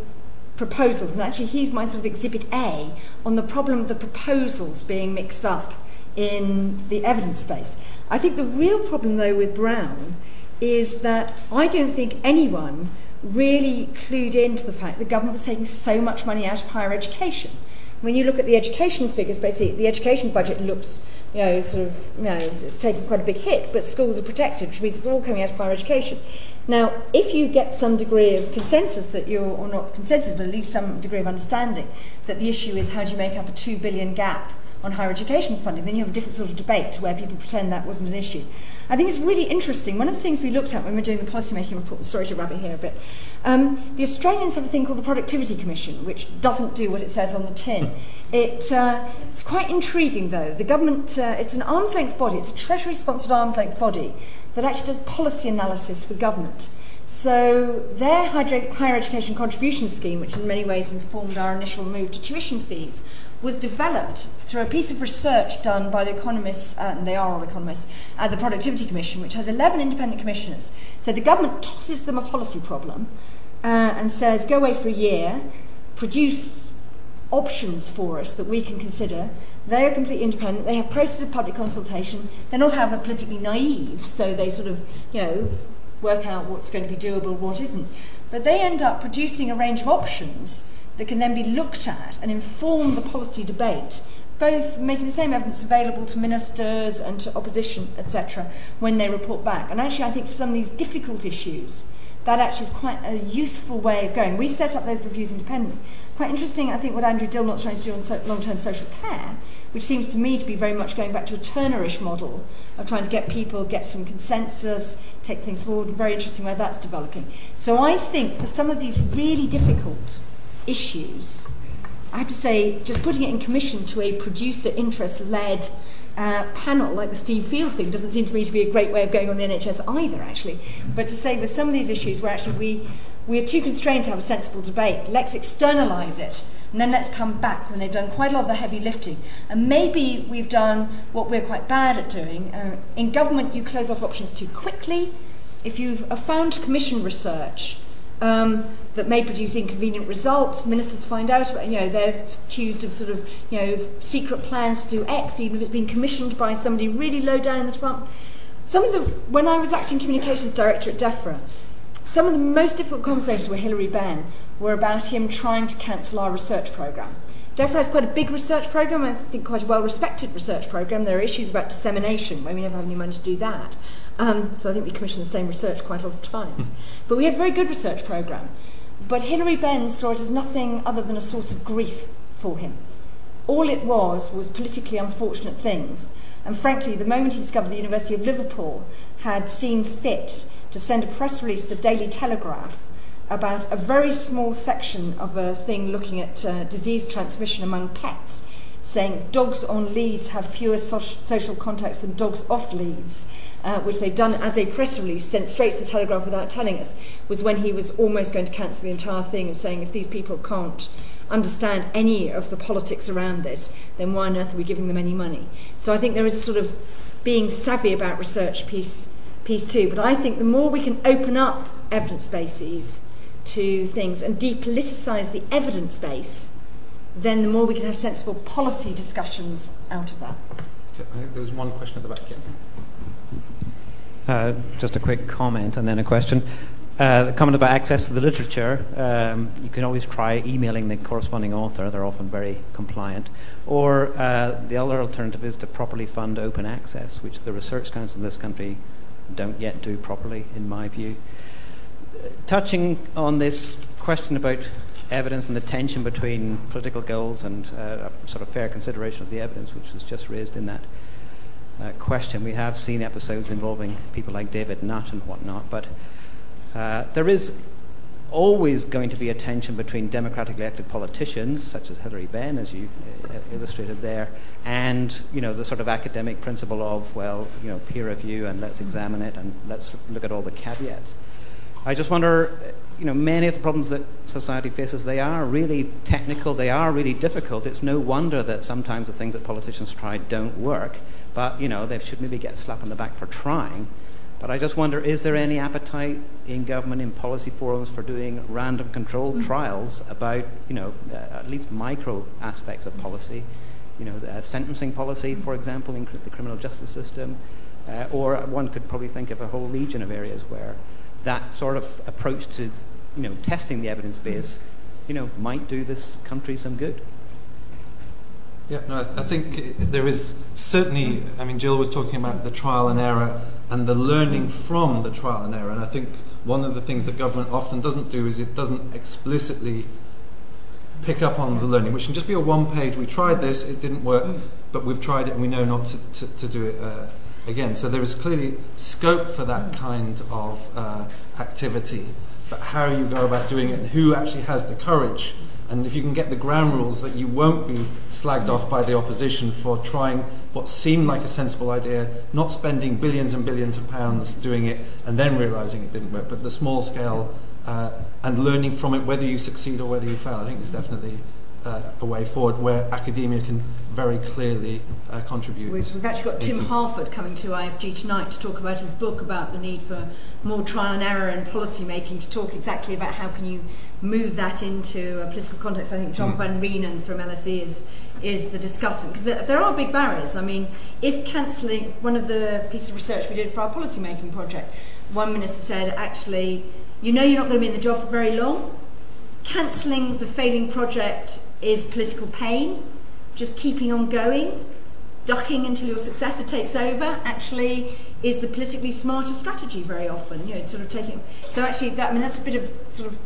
proposals. And actually, he's my sort of exhibit A on the problem of the proposals being mixed up in the evidence base. I think the real problem, though, with Browne is that I don't think anyone really clued into the fact the government was taking so much money out of higher education. When you look at the education figures, basically, the education budget looks you know, sort of, you know, it's taken quite a big hit, but schools are protected, which means it's all coming out of higher education. Now, if you get some degree of consensus that you're, or not consensus, but at least some degree of understanding that the issue is how do you make up a two billion gap on higher education funding, then you have a different sort of debate to where people pretend that wasn't an issue. I think it's really interesting. One of the things we looked at when we were doing the policymaking report, sorry to rabbit here a bit, um, the Australians have a thing called the Productivity Commission, which doesn't do what it says on the tin. <laughs> It, uh, it's quite intriguing, though. The government, uh, it's an arm's length body, it's a Treasury sponsored arm's length body that actually does policy analysis for government. So their higher education contribution scheme, which in many ways informed our initial move to tuition fees, was developed through a piece of research done by the economists, uh, and they are all economists, at the Productivity Commission, which has 11 independent commissioners. So the government tosses them a policy problem uh, and says, go away for a year, produce options for us that we can consider. They are completely independent. They have process of public consultation. They're not however politically naive, so they sort of, you know, work out what's going to be doable, what isn't. But they end up producing a range of options that can then be looked at and inform the policy debate, both making the same evidence available to ministers and to opposition, etc., when they report back. And actually, I think for some of these difficult issues, that actually is quite a useful way of going. We set up those reviews independently. Quite interesting, I think, what Andrew Dilnot's trying to do on so long term social care, which seems to me to be very much going back to a Turnerish model of trying to get people, get some consensus, take things forward. Very interesting where that's developing. So I think for some of these really difficult issues, I have to say, just putting it in commission to a producer interest led uh, panel like the Steve Field thing doesn't seem to me to be a great way of going on the NHS either, actually. But to say with some of these issues where actually we, we are too constrained to have a sensible debate, let's externalise it and then let's come back when they've done quite a lot of the heavy lifting. And maybe we've done what we're quite bad at doing. Uh, in government, you close off options too quickly. If you've found commission research, um, that may produce inconvenient results. Ministers find out about, you know, they're accused of sort of, you know, secret plans to do X, even if it's been commissioned by somebody really low down in the department. Some of the, when I was acting communications director at DEFRA, some of the most difficult conversations with Hilary Benn were about him trying to cancel our research programme. DEFRA has quite a big research programme, I think quite a well respected research programme. There are issues about dissemination where we never have any money to do that. Um, so I think we commission the same research quite a lot of times. But we have a very good research programme. But Hilary Benn saw it as nothing other than a source of grief for him. All it was was politically unfortunate things. And frankly, the moment he discovered the University of Liverpool had seen fit to send a press release to the Daily Telegraph about a very small section of a thing looking at uh, disease transmission among pets, saying dogs on leads have fewer so- social contacts than dogs off leads, uh, which they'd done as a press release, sent straight to the Telegraph without telling us, was when he was almost going to cancel the entire thing of saying if these people can't understand any of the politics around this, then why on earth are we giving them any money? So I think there is a sort of being savvy about research piece, piece too. But I think the more we can open up evidence bases, to things and depoliticize the evidence base, then the more we can have sensible policy discussions out of that. Okay, I think there was one question at the back. Uh, just a quick comment and then a question. Uh, the comment about access to the literature, um, you can always try emailing the corresponding author, they're often very compliant. Or uh, the other alternative is to properly fund open access, which the Research Council in this country don't yet do properly, in my view touching on this question about evidence and the tension between political goals and uh, sort of fair consideration of the evidence, which was just raised in that uh, question. We have seen episodes involving people like David Nutt and whatnot, but uh, there is always going to be a tension between democratically elected politicians, such as Hilary Benn, as you uh, illustrated there, and you know the sort of academic principle of well, you know, peer review and let's examine it and let's look at all the caveats. I just wonder, you know, many of the problems that society faces, they are really technical, they are really difficult. It's no wonder that sometimes the things that politicians try don't work, but, you know, they should maybe get a slap on the back for trying. But I just wonder, is there any appetite in government, in policy forums, for doing random controlled mm-hmm. trials about, you know, uh, at least micro aspects of policy? You know, uh, sentencing policy, for example, in cr- the criminal justice system. Uh, or one could probably think of a whole legion of areas where that sort of approach to you know, testing the evidence base you know, might do this country some good. Yeah, no, I, th- I think there is certainly. I mean, Jill was talking about the trial and error and the learning from the trial and error, and I think one of the things that government often doesn't do is it doesn't explicitly pick up on the learning, which can just be a one page. We tried this, it didn't work, but we've tried it and we know not to, to, to do it uh, again. So there is clearly scope for that kind of uh, activity, but how you go about doing it and who actually has the courage. And if you can get the ground rules that you won't be slagged off by the opposition for trying what seemed like a sensible idea, not spending billions and billions of pounds doing it and then realizing it didn't work, but the small scale uh, and learning from it, whether you succeed or whether you fail, I think is definitely uh, a way forward where academia can very clearly uh, contribute. We've, we've, actually got Tim Harford coming to IFG tonight to talk about his book about the need for more trial and error in policy making, to talk exactly about how can you move that into a political context. I think John mm. Van Reenen from LSE is is the discussant because there, there are big barriers. I mean, if cancelling one of the pieces of research we did for our policy making project, one minister said actually, you know, you're not going to be in the job for very long cancelling the failing project is political pain, just keeping on going, ducking until your successor takes over, actually is the politically smarter strategy very often. You know, sort of taking. So actually, that I mean, that's a bit of sort of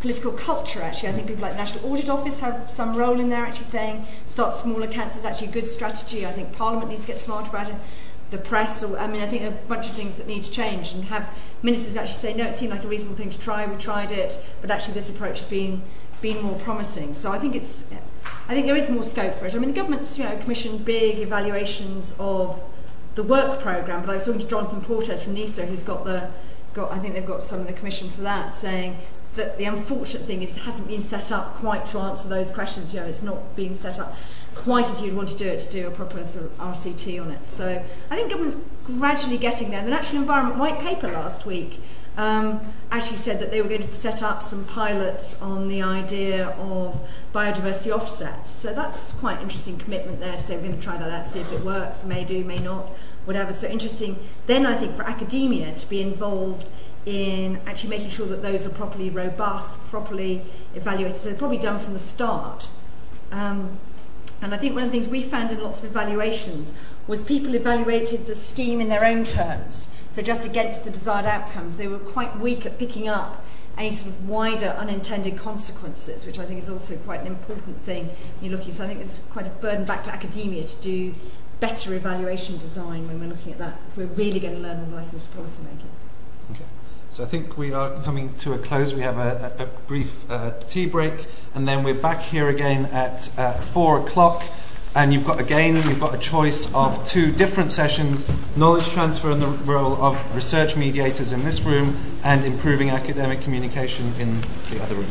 political culture. Actually, I think people like the National Audit Office have some role in there. Actually, saying start smaller cancer is actually a good strategy. I think Parliament needs to get smart about it. The press, or I mean, I think a bunch of things that need to change and have ministers actually say, no, it seemed like a reasonable thing to try. We tried it, but actually this approach has been been more promising. So I think it's, I think there is more scope for it. I mean, the government's you know commissioned big evaluations of the work program, but I was talking to Jonathan Portes from NIESR, who's got the, got I think they've got some of the commission for that, saying that the unfortunate thing is it hasn't been set up quite to answer those questions. You know, it's not being set up quite as you'd want to do it to do a proper sort of RCT on it. So I think government's gradually getting there. The Natural Environment White Paper last week um, actually said that they were going to set up some pilots on the idea of biodiversity offsets. So that's quite an interesting commitment there to say we're going to try that out, see if it works, may do, may not, whatever. So interesting. Then I think for academia to be involved in actually making sure that those are properly robust, properly evaluated. So they're probably done from the start. Um, and I think one of the things we found in lots of evaluations was people evaluated the scheme in their own terms. So just against the desired outcomes, they were quite weak at picking up any sort of wider unintended consequences, which I think is also quite an important thing when you're looking. So I think it's quite a burden back to academia to do better evaluation design when we're looking at that. If we're really going to learn on lessons for policymaking. So I think we are coming to a close. We have a, a brief uh, tea break, and then we're back here again at uh, four o'clock and you've got again you've got a choice of two different sessions knowledge transfer and the role of research mediators in this room and improving academic communication in the other room